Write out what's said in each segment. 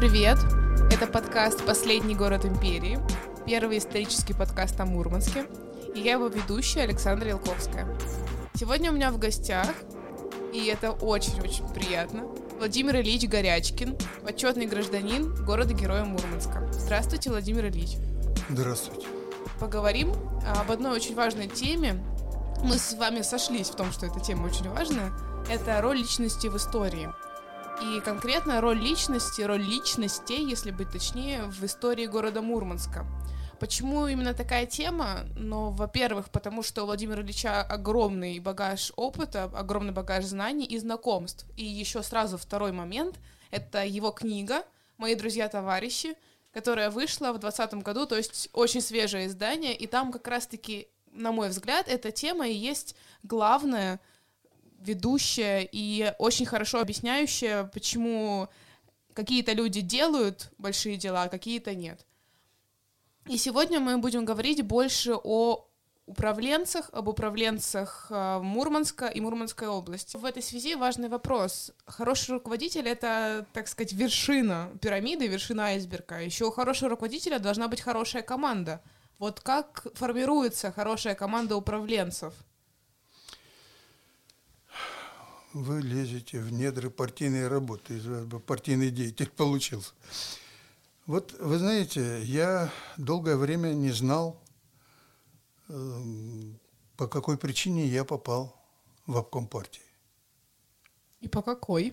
Привет! Это подкаст «Последний город империи», первый исторический подкаст о Мурманске, и я его ведущая Александра Елковская. Сегодня у меня в гостях, и это очень-очень приятно, Владимир Ильич Горячкин, почетный гражданин города-героя Мурманска. Здравствуйте, Владимир Ильич. Здравствуйте. Поговорим об одной очень важной теме. Мы с вами сошлись в том, что эта тема очень важная. Это роль личности в истории – и конкретно роль личности, роль личностей, если быть точнее, в истории города Мурманска. Почему именно такая тема? Ну, во-первых, потому что у Владимира Ильича огромный багаж опыта, огромный багаж знаний и знакомств. И еще сразу второй момент — это его книга «Мои друзья-товарищи», которая вышла в 2020 году, то есть очень свежее издание, и там как раз-таки, на мой взгляд, эта тема и есть главная — ведущая и очень хорошо объясняющая, почему какие-то люди делают большие дела, а какие-то нет. И сегодня мы будем говорить больше о управленцах, об управленцах э, Мурманска и Мурманской области. В этой связи важный вопрос. Хороший руководитель — это, так сказать, вершина пирамиды, вершина айсберга. Еще у хорошего руководителя должна быть хорошая команда. Вот как формируется хорошая команда управленцев — вы лезете в недры партийной работы, из вас бы партийный деятель получился. Вот вы знаете, я долгое время не знал, эм, по какой причине я попал в обком партии. И по какой?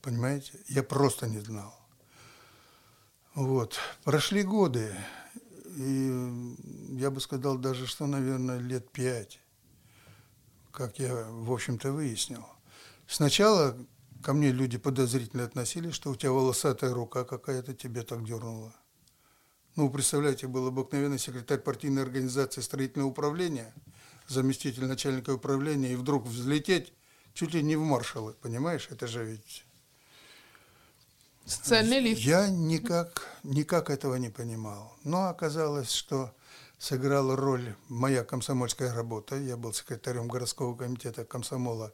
Понимаете? Я просто не знал. Вот. Прошли годы, и я бы сказал даже, что, наверное, лет пять, как я, в общем-то, выяснил – Сначала ко мне люди подозрительно относились, что у тебя волосатая рука какая-то тебе так дернула. Ну, представляете, был обыкновенный секретарь партийной организации строительного управления, заместитель начальника управления, и вдруг взлететь чуть ли не в маршалы, понимаешь? Это же ведь... Социальный лифт. Я никак, никак этого не понимал. Но оказалось, что сыграла роль моя комсомольская работа. Я был секретарем городского комитета комсомола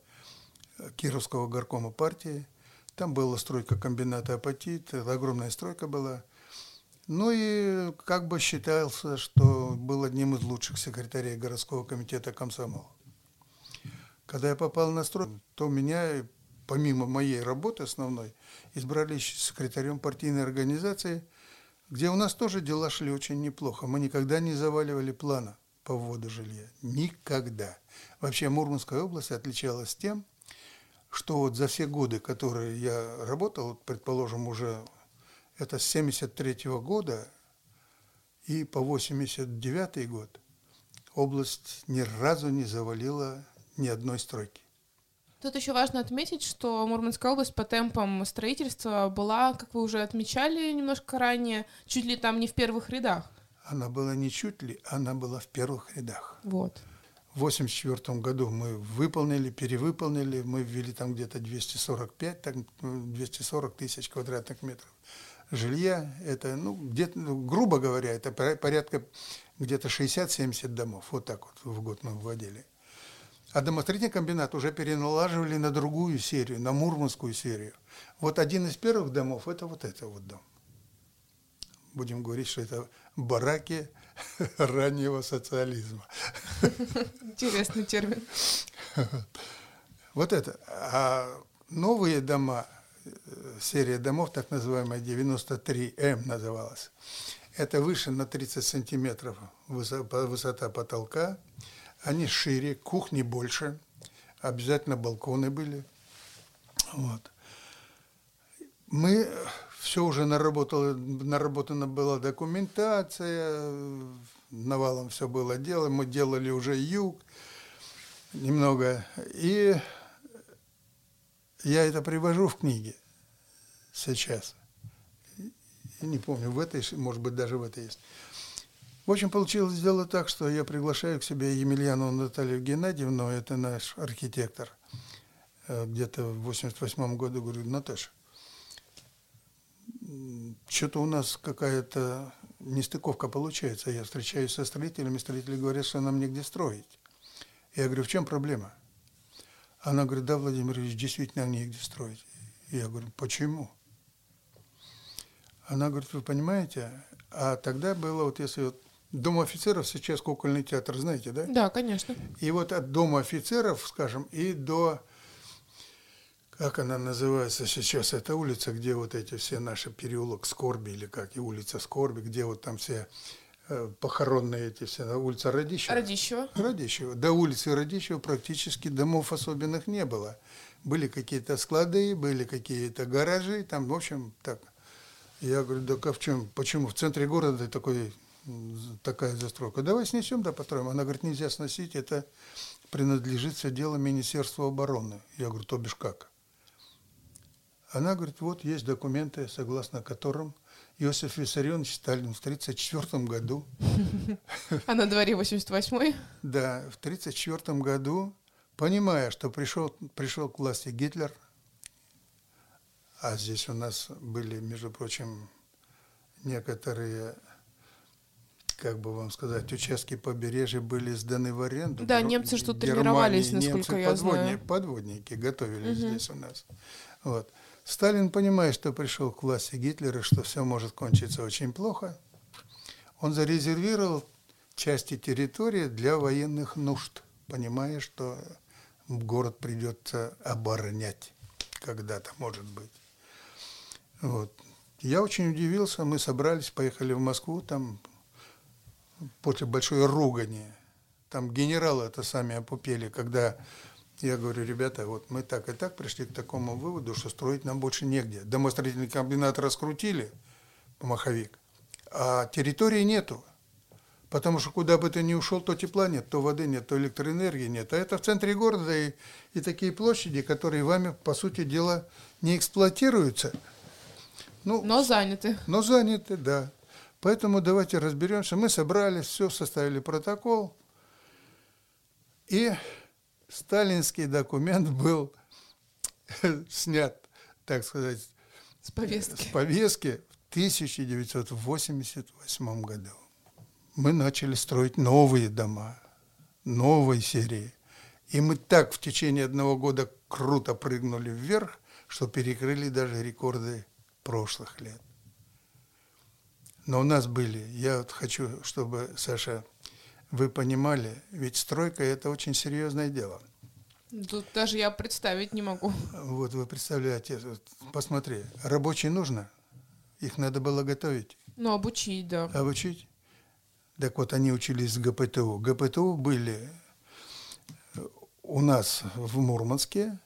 Кировского горкома партии. Там была стройка комбината «Апатит», огромная стройка была. Ну и как бы считался, что был одним из лучших секретарей городского комитета комсомола. Когда я попал на стройку, то меня, помимо моей работы основной, избрали секретарем партийной организации, где у нас тоже дела шли очень неплохо. Мы никогда не заваливали плана по вводу жилья. Никогда. Вообще Мурманская область отличалась тем, что вот за все годы, которые я работал, предположим, уже это с 73 -го года и по 89 год, область ни разу не завалила ни одной стройки. Тут еще важно отметить, что Мурманская область по темпам строительства была, как вы уже отмечали немножко ранее, чуть ли там не в первых рядах. Она была не чуть ли, она была в первых рядах. Вот. В 1984 году мы выполнили, перевыполнили, мы ввели там где-то 245, так, 240 ну, тысяч квадратных метров жилья. Это, ну, где-то, ну, грубо говоря, это порядка где-то 60-70 домов. Вот так вот в год мы вводили. А домостроительный комбинат уже переналаживали на другую серию, на мурманскую серию. Вот один из первых домов – это вот это вот дом. Будем говорить, что это бараки раннего социализма. Интересный термин. Вот это. А новые дома, серия домов, так называемая 93М называлась, это выше на 30 сантиметров высота потолка, они шире, кухни больше, обязательно балконы были. Вот. Мы все уже наработало, наработана была документация, навалом все было дело, мы делали уже юг немного, и я это привожу в книге сейчас. Я не помню, в этой, может быть, даже в этой есть. В общем, получилось дело так, что я приглашаю к себе Емельяну Наталью Геннадьевну, это наш архитектор, э, где-то в 88 году, говорю, Наташа, что-то у нас какая-то нестыковка получается. Я встречаюсь со строителями, строители говорят, что нам негде строить. Я говорю, в чем проблема? Она говорит, да, Владимир Ильич, действительно негде строить. Я говорю, почему? Она говорит, вы понимаете, а тогда было, вот если вот Дом офицеров сейчас кукольный театр, знаете, да? Да, конечно. И вот от Дома офицеров, скажем, и до, как она называется сейчас, эта улица, где вот эти все наши переулок Скорби, или как, и улица Скорби, где вот там все э, похоронные эти все, улица Радищева. Радищева. Радищева. До улицы Радищева практически домов особенных не было. Были какие-то склады, были какие-то гаражи, там, в общем, так. Я говорю, да как в чем, почему в центре города такой такая застройка. Давай снесем, да построим. Она говорит, нельзя сносить, это принадлежит все дело Министерства обороны. Я говорю, то бишь как? Она говорит, вот есть документы, согласно которым Иосиф Виссарионович Сталин в 1934 году... А на дворе 88-й? Да, в 1934 году, понимая, что пришел, пришел к власти Гитлер, а здесь у нас были, между прочим, некоторые как бы вам сказать, участки побережья были сданы в аренду. Да, немцы что тренировались, насколько немцы, я подводни, знаю. Подводники готовились угу. здесь у нас. Вот. Сталин, понимая, что пришел к власти Гитлера, что все может кончиться очень плохо, он зарезервировал части территории для военных нужд, понимая, что город придется оборонять когда-то, может быть. Вот. Я очень удивился, мы собрались, поехали в Москву, там после большой ругани. Там генералы это сами опупели, когда я говорю, ребята, вот мы так и так пришли к такому выводу, что строить нам больше негде. Домостроительный комбинат раскрутили, маховик, а территории нету. Потому что куда бы ты ни ушел, то тепла нет, то воды нет, то электроэнергии нет. А это в центре города и, и такие площади, которые вами, по сути дела, не эксплуатируются. Ну, но заняты. Но заняты, да. Поэтому давайте разберемся. Мы собрались, все, составили протокол. И сталинский документ был снят, так сказать, с повестки. с повестки в 1988 году. Мы начали строить новые дома, новой серии. И мы так в течение одного года круто прыгнули вверх, что перекрыли даже рекорды прошлых лет. Но у нас были, я вот хочу, чтобы, Саша, вы понимали, ведь стройка – это очень серьезное дело. Тут даже я представить не могу. Вот вы представляете, посмотри, рабочие нужно, их надо было готовить. Ну, обучить, да. Обучить. Так вот, они учились в ГПТУ. ГПТУ были у нас в Мурманске,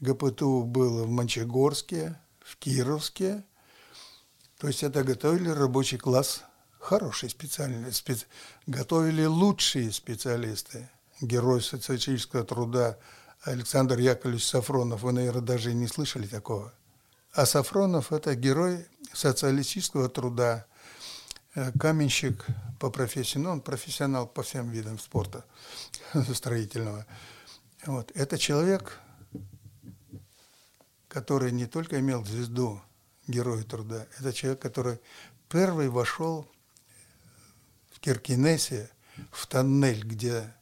ГПТУ было в Мончегорске, в Кировске, то есть это готовили рабочий класс, хороший специальный, спец... готовили лучшие специалисты. Герой социалистического труда Александр Яковлевич Сафронов, вы, наверное, даже и не слышали такого. А Сафронов – это герой социалистического труда, э, каменщик по профессии, ну, он профессионал по всем видам спорта строительного. Вот. Это человек, который не только имел звезду герой труда. Это человек, который первый вошел в Киркинессе, в тоннель, где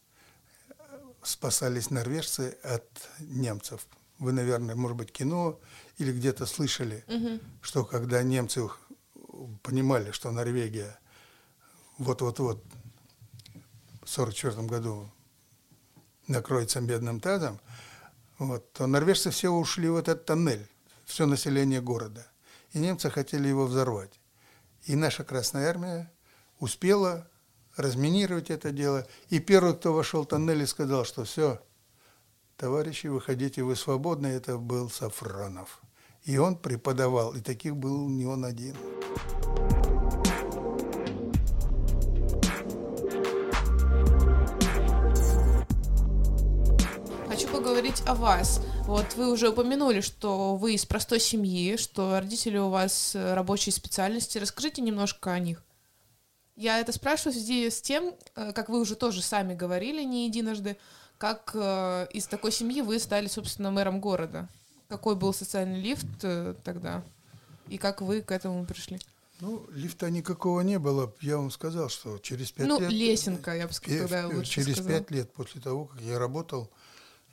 спасались норвежцы от немцев. Вы, наверное, может быть, кино или где-то слышали, угу. что когда немцы понимали, что Норвегия вот-вот-вот в 1944 году накроется бедным тазом, вот, то норвежцы все ушли в этот тоннель, все население города – и немцы хотели его взорвать. И наша Красная Армия успела разминировать это дело. И первый, кто вошел в тоннель и сказал, что все, товарищи, выходите, вы свободны, это был Сафронов. И он преподавал, и таких был не он один. поговорить о вас. Вот вы уже упомянули, что вы из простой семьи, что родители у вас э, рабочие специальности. Расскажите немножко о них. Я это спрашиваю в связи с тем, э, как вы уже тоже сами говорили не единожды, как э, из такой семьи вы стали, собственно, мэром города. Какой был социальный лифт тогда? И как вы к этому пришли? Ну, лифта никакого не было. Я вам сказал, что через пять ну, лет... Ну, лесенка, я бы сказала, Через пять лет после того, как я работал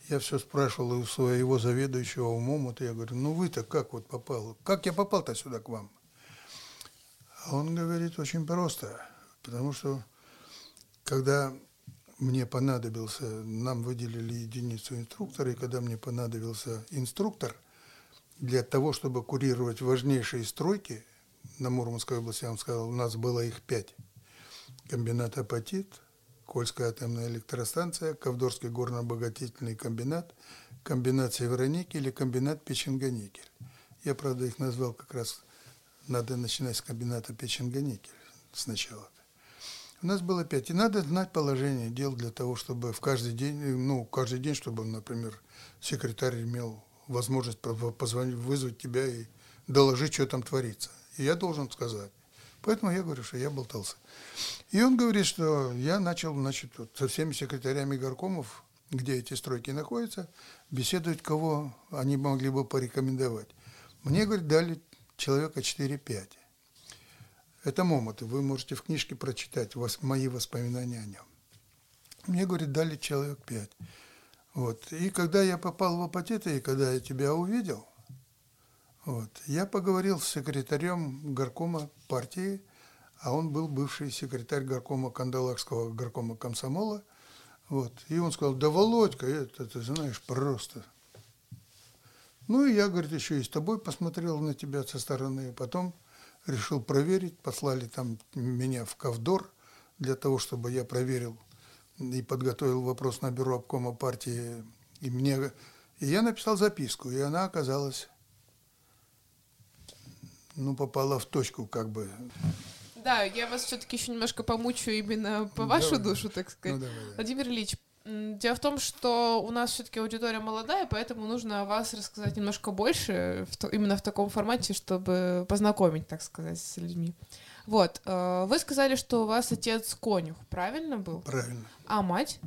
я все спрашивал у своего заведующего умом, вот я говорю, ну вы-то как вот попал? Как я попал-то сюда к вам? А он говорит очень просто, потому что когда мне понадобился, нам выделили единицу инструктора, и когда мне понадобился инструктор для того, чтобы курировать важнейшие стройки на Мурманской области, я вам сказал, у нас было их пять. Комбинат «Апатит», Кольская атомная электростанция, Ковдорский горно-обогатительный комбинат, комбинат Североникель или комбинат Печенганикель. Я, правда, их назвал как раз, надо начинать с комбината Печенганикель сначала. У нас было пять. И надо знать положение дел для того, чтобы в каждый день, ну, каждый день, чтобы, например, секретарь имел возможность позвонить, вызвать тебя и доложить, что там творится. И я должен сказать. Поэтому я говорю, что я болтался. И он говорит, что я начал, значит, вот, со всеми секретарями горкомов, где эти стройки находятся, беседовать, кого они могли бы порекомендовать. Мне, говорит, дали человека 4-5. Это Момоты, вы можете в книжке прочитать мои воспоминания о нем. Мне, говорит, дали человек 5. Вот. И когда я попал в апатиты, и когда я тебя увидел, вот, я поговорил с секретарем горкома партии, а он был бывший секретарь горкома Кандалакского горкома комсомола. Вот. И он сказал, да, Володька, это ты знаешь, просто. Ну и я, говорит, еще и с тобой посмотрел на тебя со стороны. Потом решил проверить, послали там меня в Ковдор для того, чтобы я проверил и подготовил вопрос на бюро обкома партии. И, мне, и я написал записку, и она оказалась, ну, попала в точку, как бы. Да, я вас все-таки еще немножко помучу именно по вашу давай. душу, так сказать. Ну, давай, давай. Владимир Ильич, Дело в том, что у нас все-таки аудитория молодая, поэтому нужно о вас рассказать немножко больше, в то, именно в таком формате, чтобы познакомить, так сказать, с людьми. Вот, э, вы сказали, что у вас отец конюх, правильно был? Правильно. А мать?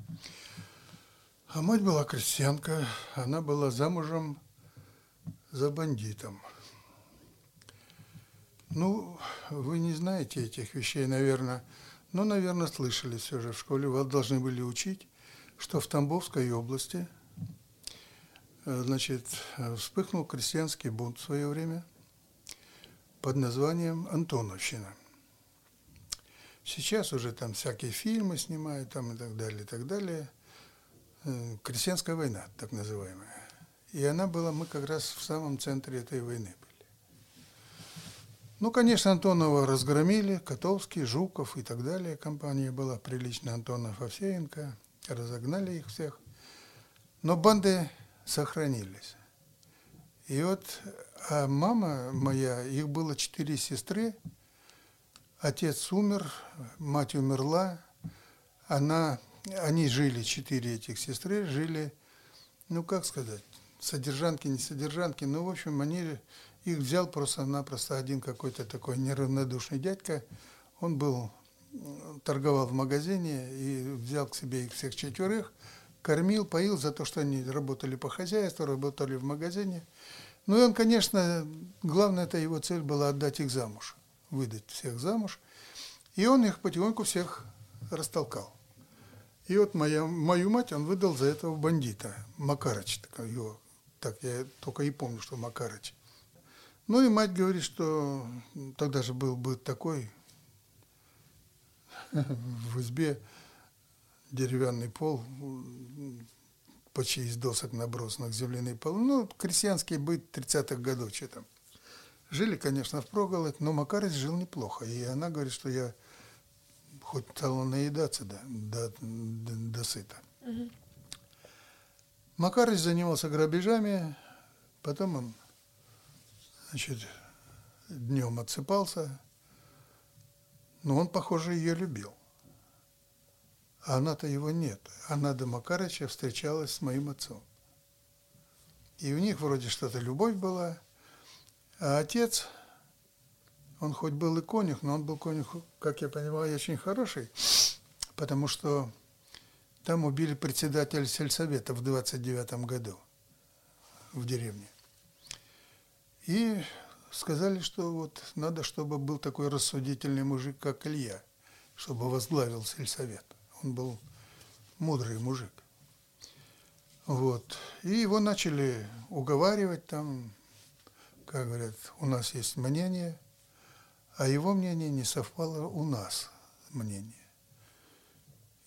А мать была крестьянка, она была замужем за бандитом. Ну, вы не знаете этих вещей, наверное, но, наверное, слышали все же в школе, вас должны были учить что в Тамбовской области э, значит, вспыхнул крестьянский бунт в свое время под названием Антоновщина. Сейчас уже там всякие фильмы снимают там и так далее, и так далее. Э, крестьянская война, так называемая. И она была, мы как раз в самом центре этой войны были. Ну, конечно, Антонова разгромили, Котовский, Жуков и так далее. Компания была приличная, Антонов, Овсеенко – разогнали их всех. Но банды сохранились. И вот а мама моя, их было четыре сестры, отец умер, мать умерла, она, они жили, четыре этих сестры, жили, ну как сказать, содержанки, не содержанки, ну в общем они, их взял просто-напросто один какой-то такой неравнодушный дядька, он был торговал в магазине и взял к себе их всех четверых, кормил, поил за то, что они работали по хозяйству, работали в магазине. Ну и он, конечно, главная это его цель была отдать их замуж, выдать всех замуж. И он их потихоньку всех растолкал. И вот моя, мою мать он выдал за этого бандита, Макарыч, его, так я только и помню, что Макарыч. Ну и мать говорит, что тогда же был бы такой в избе деревянный пол, почти из досок набросанных земляный пол. Ну, крестьянский быт 30-х годов, что там. Жили, конечно, в проголодь, но Макарыч жил неплохо. И она говорит, что я хоть стала наедаться да, до, до, до сыта. Угу. Макарыч занимался грабежами, потом он, значит, днем отсыпался, но он, похоже, ее любил. А она-то его нет. Она до Макарыча встречалась с моим отцом. И у них вроде что-то любовь была. А отец, он хоть был и конюх, но он был конюх, как я понимаю, очень хороший, потому что там убили председателя сельсовета в 29 году в деревне. И сказали, что вот надо, чтобы был такой рассудительный мужик, как Илья, чтобы возглавил сельсовет. Он был мудрый мужик. Вот. И его начали уговаривать там, как говорят, у нас есть мнение, а его мнение не совпало у нас мнение.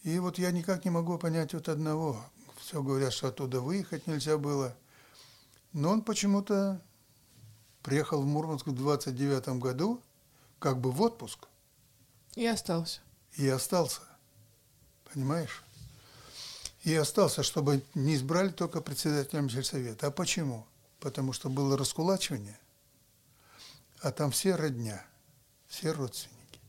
И вот я никак не могу понять вот одного. Все говорят, что оттуда выехать нельзя было. Но он почему-то приехал в Мурманск в 29 году, как бы в отпуск. И остался. И остался. Понимаешь? И остался, чтобы не избрали только председателем сельсовета. А почему? Потому что было раскулачивание, а там все родня, все родственники.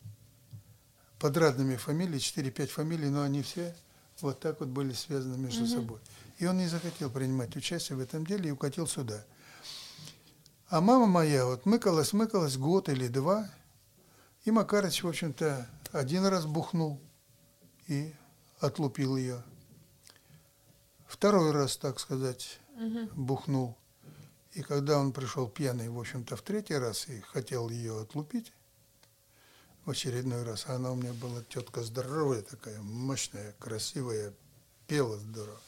Под разными фамилиями, 4-5 фамилий, но они все вот так вот были связаны между угу. собой. И он не захотел принимать участие в этом деле и укатил сюда. А мама моя вот мыкалась, мыкалась год или два, и Макарыч, в общем-то, один раз бухнул и отлупил ее. Второй раз, так сказать, угу. бухнул. И когда он пришел пьяный, в общем-то, в третий раз и хотел ее отлупить, в очередной раз, а она у меня была тетка здоровая такая, мощная, красивая, пела здорово.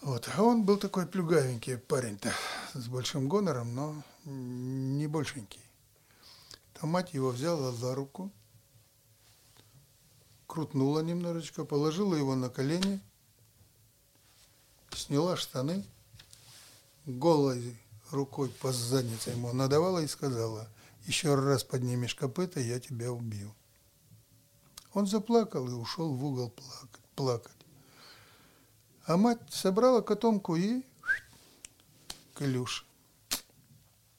Вот. А он был такой плюгавенький парень-то, с большим гонором, но не большенький. Там мать его взяла за руку, крутнула немножечко, положила его на колени, сняла штаны, голой рукой по заднице ему надавала и сказала, еще раз поднимешь копыта, я тебя убью. Он заплакал и ушел в угол плакать. А мать собрала котомку и к Илюше.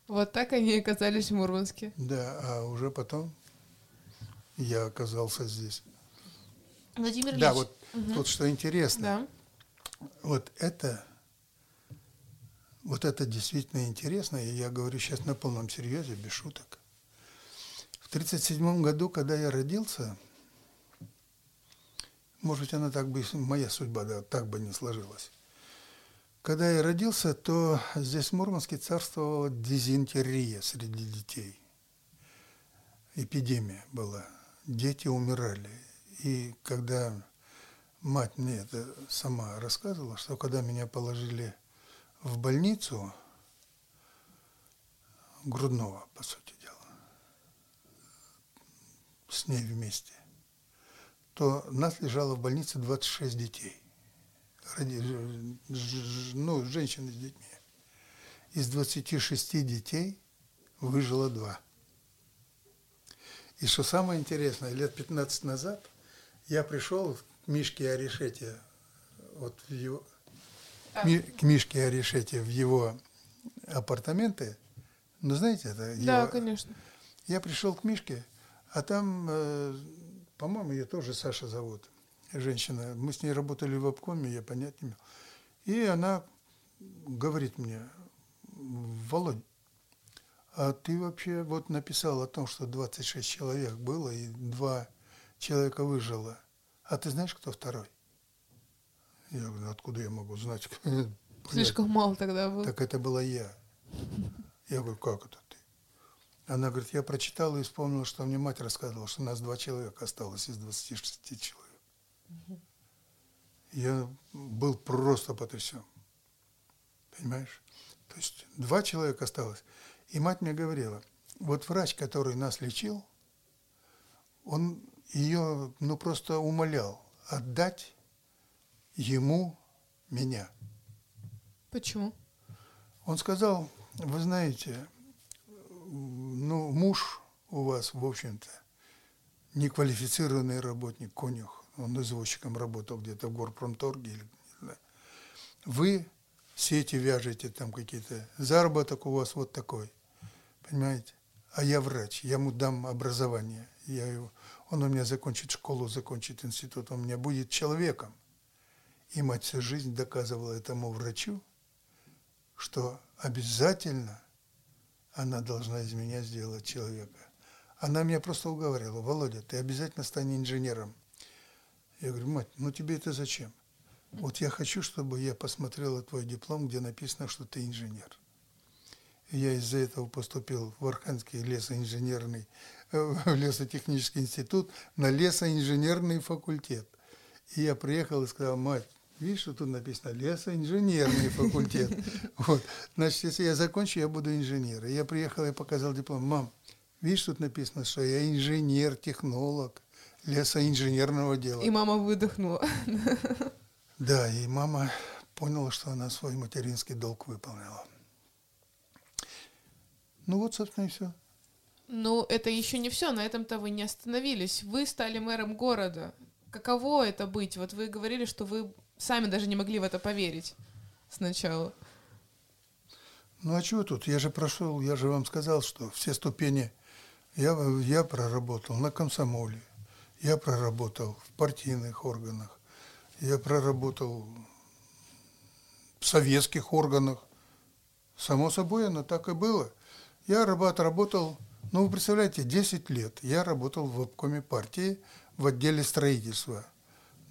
Вот так они оказались в Мурманске. Да, а уже потом я оказался здесь. Владимир Ильич. Да, вот угу. тут что интересно. Да. Вот это, вот это действительно интересно, и я говорю сейчас на полном серьезе, без шуток. В 1937 году, когда я родился, может быть, она так бы, моя судьба да, так бы не сложилась. Когда я родился, то здесь в Мурманске царствовала дизентерия среди детей. Эпидемия была. Дети умирали. И когда мать мне это сама рассказывала, что когда меня положили в больницу грудного, по сути дела, с ней вместе, то нас лежало в больнице 26 детей. Ну, женщины с детьми. Из 26 детей выжило два. И что самое интересное, лет 15 назад я пришел Мишке Орешете, вот в его, а. к Мишке Орешете в его апартаменты, ну, знаете, это Да, его, конечно. Я пришел к Мишке, а там, э, по-моему, ее тоже Саша зовут, женщина. Мы с ней работали в обкоме, я понять не имел. И она говорит мне, Володь, а ты вообще вот написал о том, что 26 человек было и два человека выжило – а ты знаешь, кто второй? Я говорю, откуда я могу знать? Слишком мало тогда было. Так это была я. Я говорю, как это? Она говорит, я прочитала и вспомнила, что мне мать рассказывала, что у нас два человека осталось из 26 человек. Угу. Я был просто потрясен. Понимаешь? То есть два человека осталось. И мать мне говорила, вот врач, который нас лечил, он ее, ну, просто умолял отдать ему меня. Почему? Он сказал, вы знаете, ну, муж у вас, в общем-то, неквалифицированный работник, конюх, он извозчиком работал где-то в горпромторге. Вы сети вяжете там какие-то, заработок у вас вот такой, понимаете? А я врач, я ему дам образование, я его, он у меня закончит школу, закончит институт, он у меня будет человеком. И мать всю жизнь доказывала этому врачу, что обязательно она должна из меня сделать человека. Она меня просто уговаривала, Володя, ты обязательно стань инженером. Я говорю, мать, ну тебе это зачем? Вот я хочу, чтобы я посмотрела твой диплом, где написано, что ты инженер. Я из-за этого поступил в Архангельский лесоинженерный в лесотехнический институт на лесоинженерный факультет. И я приехал и сказал, мать, видишь, что тут написано лесоинженерный факультет. Вот. Значит, если я закончу, я буду инженером. Я приехал и показал диплом. Мам, Видишь, тут написано, что я инженер, технолог лесоинженерного дела. И мама выдохнула. Да, и мама поняла, что она свой материнский долг выполнила. Ну вот, собственно, и все. Ну, это еще не все, на этом-то вы не остановились. Вы стали мэром города. Каково это быть? Вот вы говорили, что вы сами даже не могли в это поверить сначала. Ну а чего тут? Я же прошел, я же вам сказал, что все ступени я, я проработал на комсомоле, я проработал в партийных органах, я проработал в советских органах. Само собой, оно так и было. Я отработал ну, вы представляете, 10 лет я работал в обкоме партии в отделе строительства.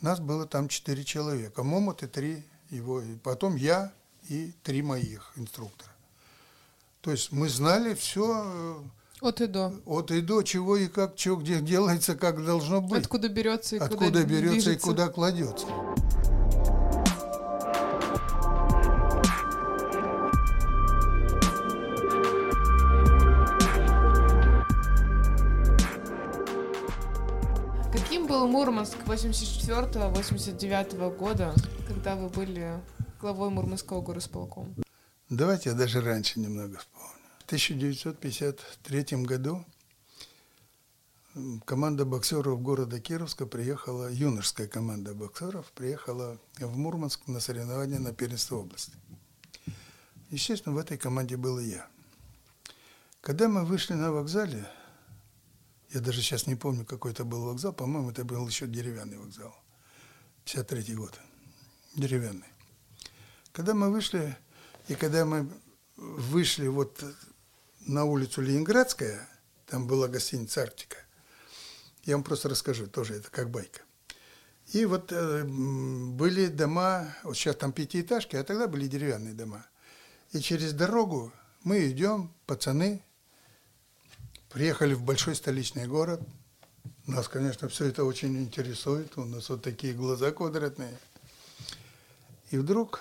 Нас было там 4 человека. Момот и три его. И потом я и три моих инструктора. То есть мы знали все э, от и до. От и до, чего и как, чего где делается, как должно быть. Откуда берется и Откуда куда берется движется. и куда кладется. Мурманск 84-89 года, когда вы были главой Мурманского горосполкома? Давайте я даже раньше немного вспомню. В 1953 году команда боксеров города Кировска приехала, юношеская команда боксеров приехала в Мурманск на соревнования на первенство области. Естественно, в этой команде был и я. Когда мы вышли на вокзале, я даже сейчас не помню, какой это был вокзал. По-моему, это был еще деревянный вокзал. 53 год. Деревянный. Когда мы вышли, и когда мы вышли вот на улицу Ленинградская, там была гостиница «Арктика», я вам просто расскажу, тоже это как байка. И вот э, были дома, вот сейчас там пятиэтажки, а тогда были деревянные дома. И через дорогу мы идем, пацаны, Приехали в большой столичный город. Нас, конечно, все это очень интересует. У нас вот такие глаза квадратные. И вдруг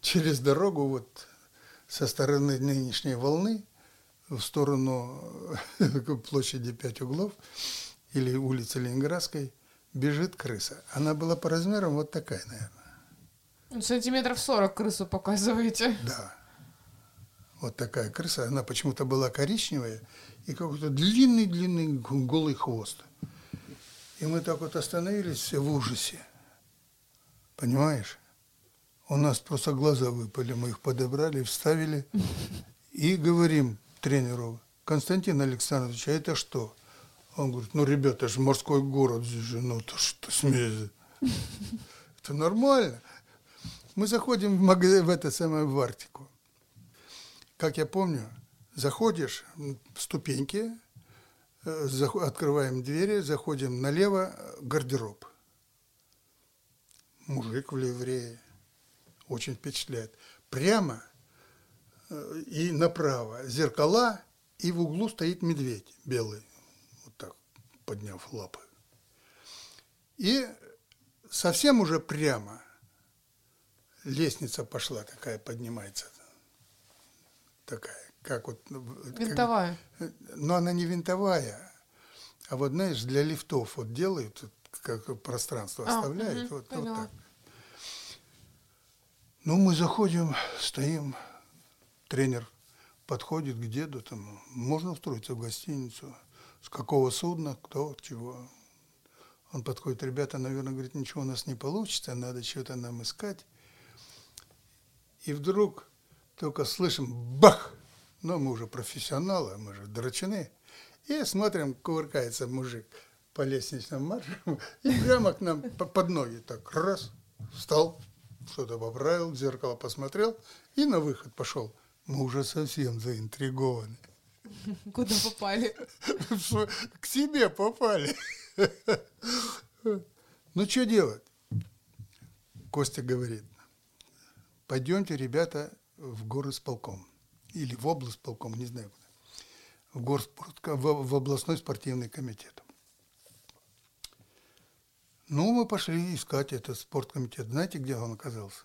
через дорогу вот со стороны нынешней волны в сторону площади Пять углов или улицы Ленинградской бежит крыса. Она была по размерам вот такая, наверное. Сантиметров сорок крысу показываете. Да. Вот такая крыса. Она почему-то была коричневая и какой-то длинный-длинный голый хвост. И мы так вот остановились все в ужасе. Понимаешь? У нас просто глаза выпали, мы их подобрали, вставили и говорим тренеру, Константин Александрович, а это что? Он говорит, ну, ребята, это же морской город здесь же, ну, то что смеете? Это нормально. Мы заходим в, магазин, в это самое, в Арктику. Как я помню, Заходишь, ступеньки, э, открываем двери, заходим налево, гардероб. Мужик в ливрее. Очень впечатляет. Прямо э, и направо зеркала, и в углу стоит медведь белый, вот так, подняв лапы. И совсем уже прямо лестница пошла такая, поднимается. Такая как вот... Ну, винтовая. Как, но она не винтовая, а вот, знаешь, для лифтов вот делают, как пространство а, оставляют, угу, вот, вот так. Ну, мы заходим, стоим, тренер подходит к деду, там, можно устроиться в гостиницу, с какого судна, кто, чего. Он подходит, ребята, наверное, говорит, ничего у нас не получится, надо что-то нам искать. И вдруг только слышим бах! но мы уже профессионалы, мы же драчины. И смотрим, кувыркается мужик по лестничному маршу, и прямо к нам под ноги так раз, встал, что-то поправил, в зеркало посмотрел и на выход пошел. Мы уже совсем заинтригованы. Куда попали? К себе попали. Ну, что делать? Костя говорит, пойдемте, ребята, в город с полком или в область полком, не знаю куда, в, горспорт, в, в областной спортивный комитет. Ну, мы пошли искать этот спорткомитет. Знаете, где он оказался?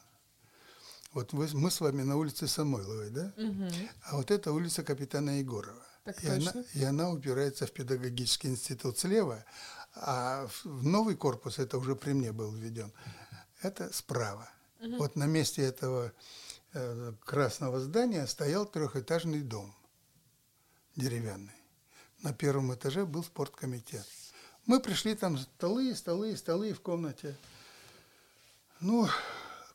Вот вы, мы с вами на улице Самойловой, да? Угу. А вот это улица капитана Егорова. Так и, она, точно. и она упирается в педагогический институт слева, а в- новый корпус, это уже при мне был введен, это справа. Вот на месте этого красного здания стоял трехэтажный дом деревянный. На первом этаже был спорткомитет. Мы пришли, там столы, столы, столы в комнате. Ну,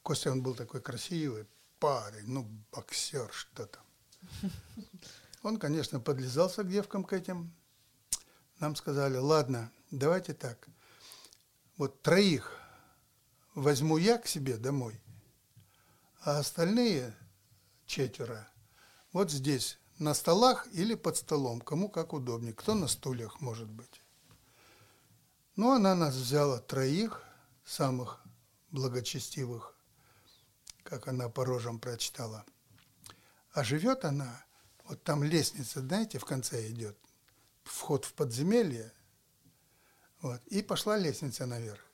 Костя, он был такой красивый парень, ну, боксер, что там. Он, конечно, подлизался к девкам к этим. Нам сказали, ладно, давайте так. Вот троих возьму я к себе домой, а остальные четверо вот здесь, на столах или под столом, кому как удобнее, кто на стульях, может быть. Ну, она нас взяла троих, самых благочестивых, как она по рожам прочитала. А живет она, вот там лестница, знаете, в конце идет, вход в подземелье, вот, и пошла лестница наверх.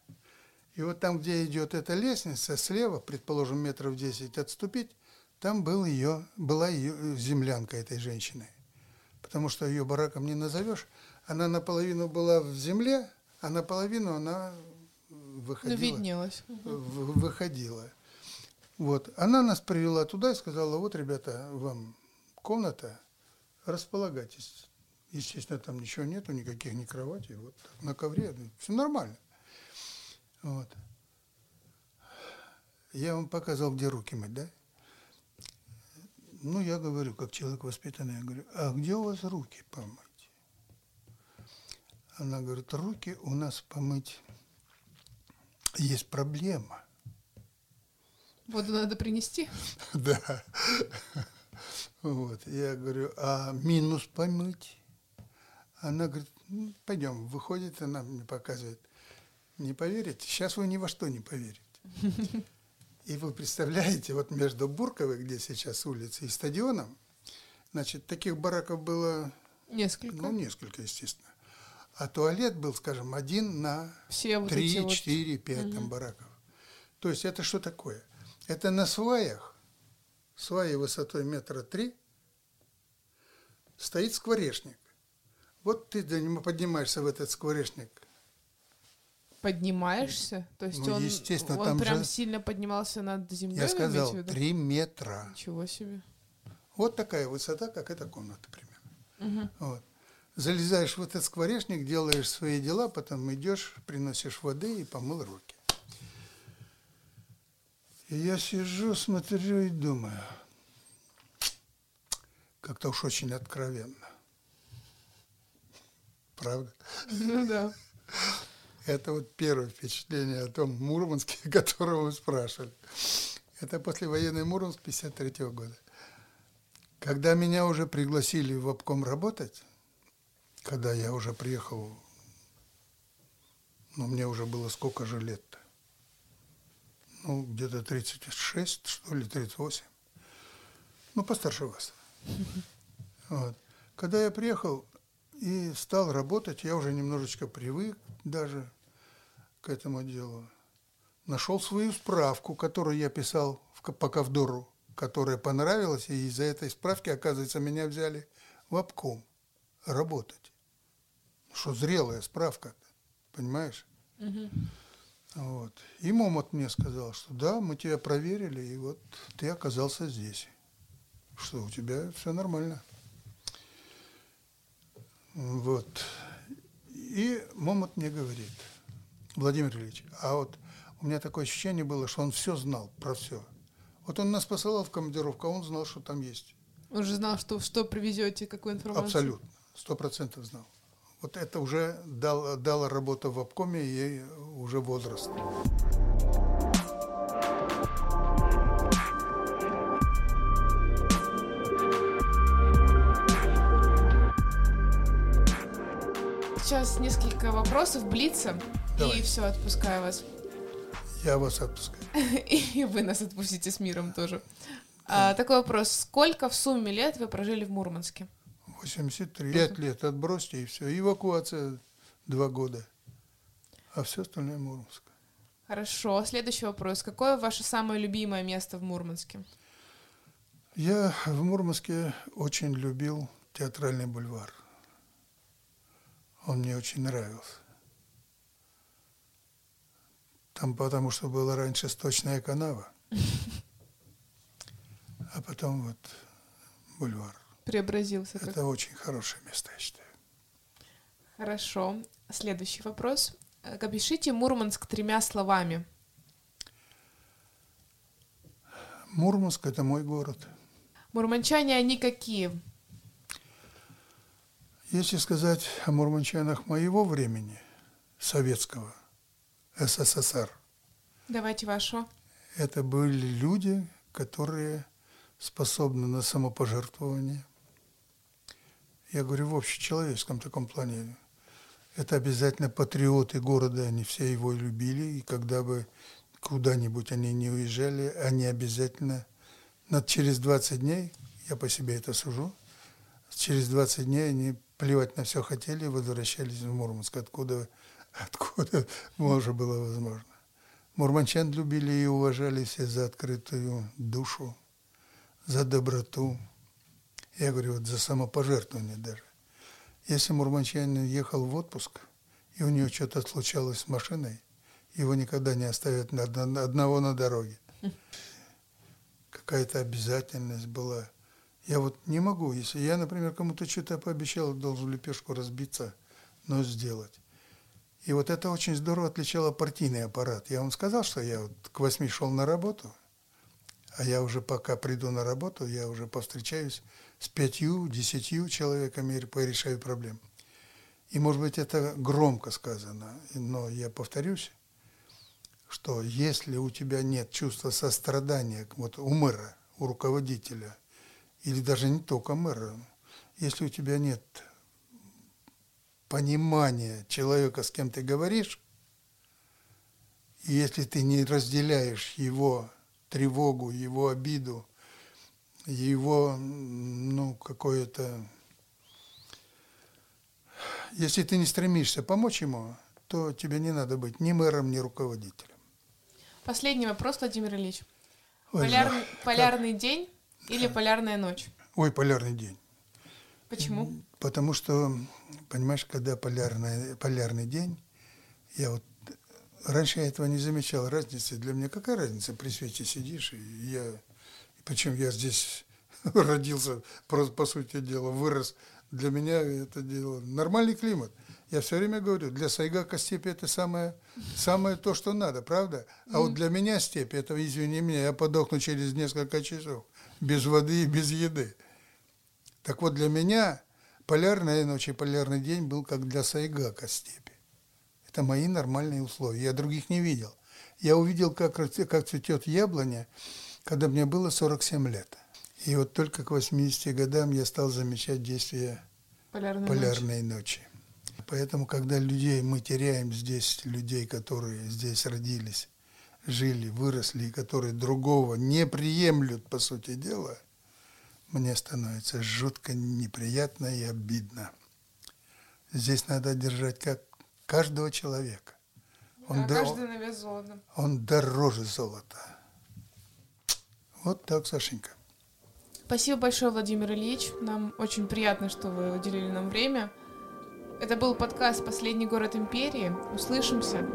И вот там, где идет эта лестница, слева, предположим, метров 10 отступить, там был ее, была ее землянка этой женщины. Потому что ее бараком не назовешь. Она наполовину была в земле, а наполовину она Ну, выходила виднелось. в- выходила. Вот. Она нас привела туда и сказала, вот, ребята, вам комната, располагайтесь. Естественно, там ничего нету, никаких ни кроватей, вот на ковре, все нормально. Вот. Я вам показал, где руки мыть, да? Ну, я говорю, как человек воспитанный, я говорю, а где у вас руки помыть? Она говорит, руки у нас помыть есть проблема. Воду надо принести. Да. Вот. Я говорю, а минус помыть? Она говорит, «Ну, пойдем. Выходит, она мне показывает. Не поверите? Сейчас вы ни во что не поверите. И вы представляете, вот между Бурковой, где сейчас улица, и стадионом, значит, таких бараков было, Несколько. ну, несколько, естественно. А туалет был, скажем, один на Все вот три, эти вот... четыре, пять там бараков. То есть это что такое? Это на сваях, сваи высотой метра три, стоит скворечник. Вот ты поднимаешься в этот скворечник. Поднимаешься? То есть Ну, он, естественно, он там прям же- сильно поднимался над землей? Я сказал, три метра. Ничего себе. Вот такая высота, как эта комната примерно. Вот. Залезаешь в этот скворечник, делаешь свои дела, потом идешь, приносишь воды и помыл руки. И я сижу, смотрю и думаю, как-то уж очень откровенно. Правда? Ну да. Это вот первое впечатление о том Мурманске, о котором вы спрашивали. Это послевоенный Мурманск 53 года. Когда меня уже пригласили в обком работать, когда я уже приехал, ну, мне уже было сколько же лет-то? Ну, где-то 36, что ли, 38. Ну, постарше вас. Вот. Когда я приехал и стал работать, я уже немножечко привык даже к этому делу. Нашел свою справку, которую я писал в, по Ковдору, которая понравилась, и из-за этой справки, оказывается, меня взяли в обком работать. Что зрелая справка, понимаешь? Вот. И Момот мне сказал, что да, мы тебя проверили, и вот ты оказался здесь. Что у тебя все нормально. Вот. И Момот мне говорит, Владимир Ильич, а вот у меня такое ощущение было, что он все знал про все. Вот он нас посылал в командировку, а он знал, что там есть. Он же знал, что, что привезете, какую информацию. Абсолютно. Сто процентов знал. Вот это уже дал, дала работа в обкоме и уже возраст. Сейчас несколько вопросов блица, и Давай. все, отпускаю вас. Я вас отпускаю. И вы нас отпустите с миром тоже. А, такой вопрос. Сколько в сумме лет вы прожили в Мурманске? 83. Пять лет отбросьте и все. Эвакуация два года. А все остальное Мурманск. Хорошо. Следующий вопрос. Какое ваше самое любимое место в Мурманске? Я в Мурманске очень любил театральный бульвар. Он мне очень нравился. Там потому что была раньше сточная канава, а потом вот бульвар. Преобразился. Это очень хорошее место, я считаю. Хорошо. Следующий вопрос. Опишите Мурманск тремя словами. Мурманск – это мой город. Мурманчане они какие? Если сказать о мурманчанах моего времени, советского, СССР, Давайте вашу. это были люди, которые способны на самопожертвование. Я говорю в общечеловеческом таком плане. Это обязательно патриоты города, они все его любили, и когда бы куда-нибудь они не уезжали, они обязательно над через 20 дней, я по себе это сужу, через 20 дней они плевать на все хотели возвращались в Мурманск, откуда, откуда уже было возможно. Мурманчан любили и уважали все за открытую душу, за доброту. Я говорю, вот за самопожертвование даже. Если мурманчанин ехал в отпуск, и у него что-то случалось с машиной, его никогда не оставят одного на дороге. Какая-то обязательность была. Я вот не могу, если я, например, кому-то что-то пообещал, должен лепешку разбиться, но сделать. И вот это очень здорово отличало партийный аппарат. Я вам сказал, что я вот к восьми шел на работу, а я уже пока приду на работу, я уже повстречаюсь с пятью, десятью человеками и порешаю проблем. И, может быть, это громко сказано, но я повторюсь, что если у тебя нет чувства сострадания, вот у мэра, у руководителя, или даже не только мэра, если у тебя нет понимания человека, с кем ты говоришь, и если ты не разделяешь его тревогу, его обиду, его, ну, какое-то... Если ты не стремишься помочь ему, то тебе не надо быть ни мэром, ни руководителем. Последний вопрос, Владимир Ильич. Ой, Полярный, полярный день или полярная ночь? Ой, полярный день. Почему? Потому что, понимаешь, когда полярный, полярный день, я вот раньше я этого не замечал разницы. Для меня какая разница, при свете сидишь, и я, причем я здесь родился, просто по сути дела, вырос. Для меня это дело нормальный климат. Я все время говорю, для Сайгака степь это самое, самое то, что надо, правда? А mm-hmm. вот для меня степь, это, извини меня, я подохну через несколько часов, без воды и без еды. Так вот, для меня полярная ночь и полярный день был как для Сайгака степи. Это мои нормальные условия, я других не видел. Я увидел, как, как цветет яблоня, когда мне было 47 лет. И вот только к 80 годам я стал замечать действия полярной, полярной ночи. ночи. Поэтому, когда людей мы теряем здесь, людей, которые здесь родились, жили, выросли, которые другого не приемлют, по сути дела, мне становится жутко неприятно и обидно. Здесь надо держать как каждого человека. Он, да, каждый на вес золота. Он дороже золота. Вот так, Сашенька. Спасибо большое, Владимир Ильич. Нам очень приятно, что вы уделили нам время. Это был подкаст «Последний город империи». Услышимся.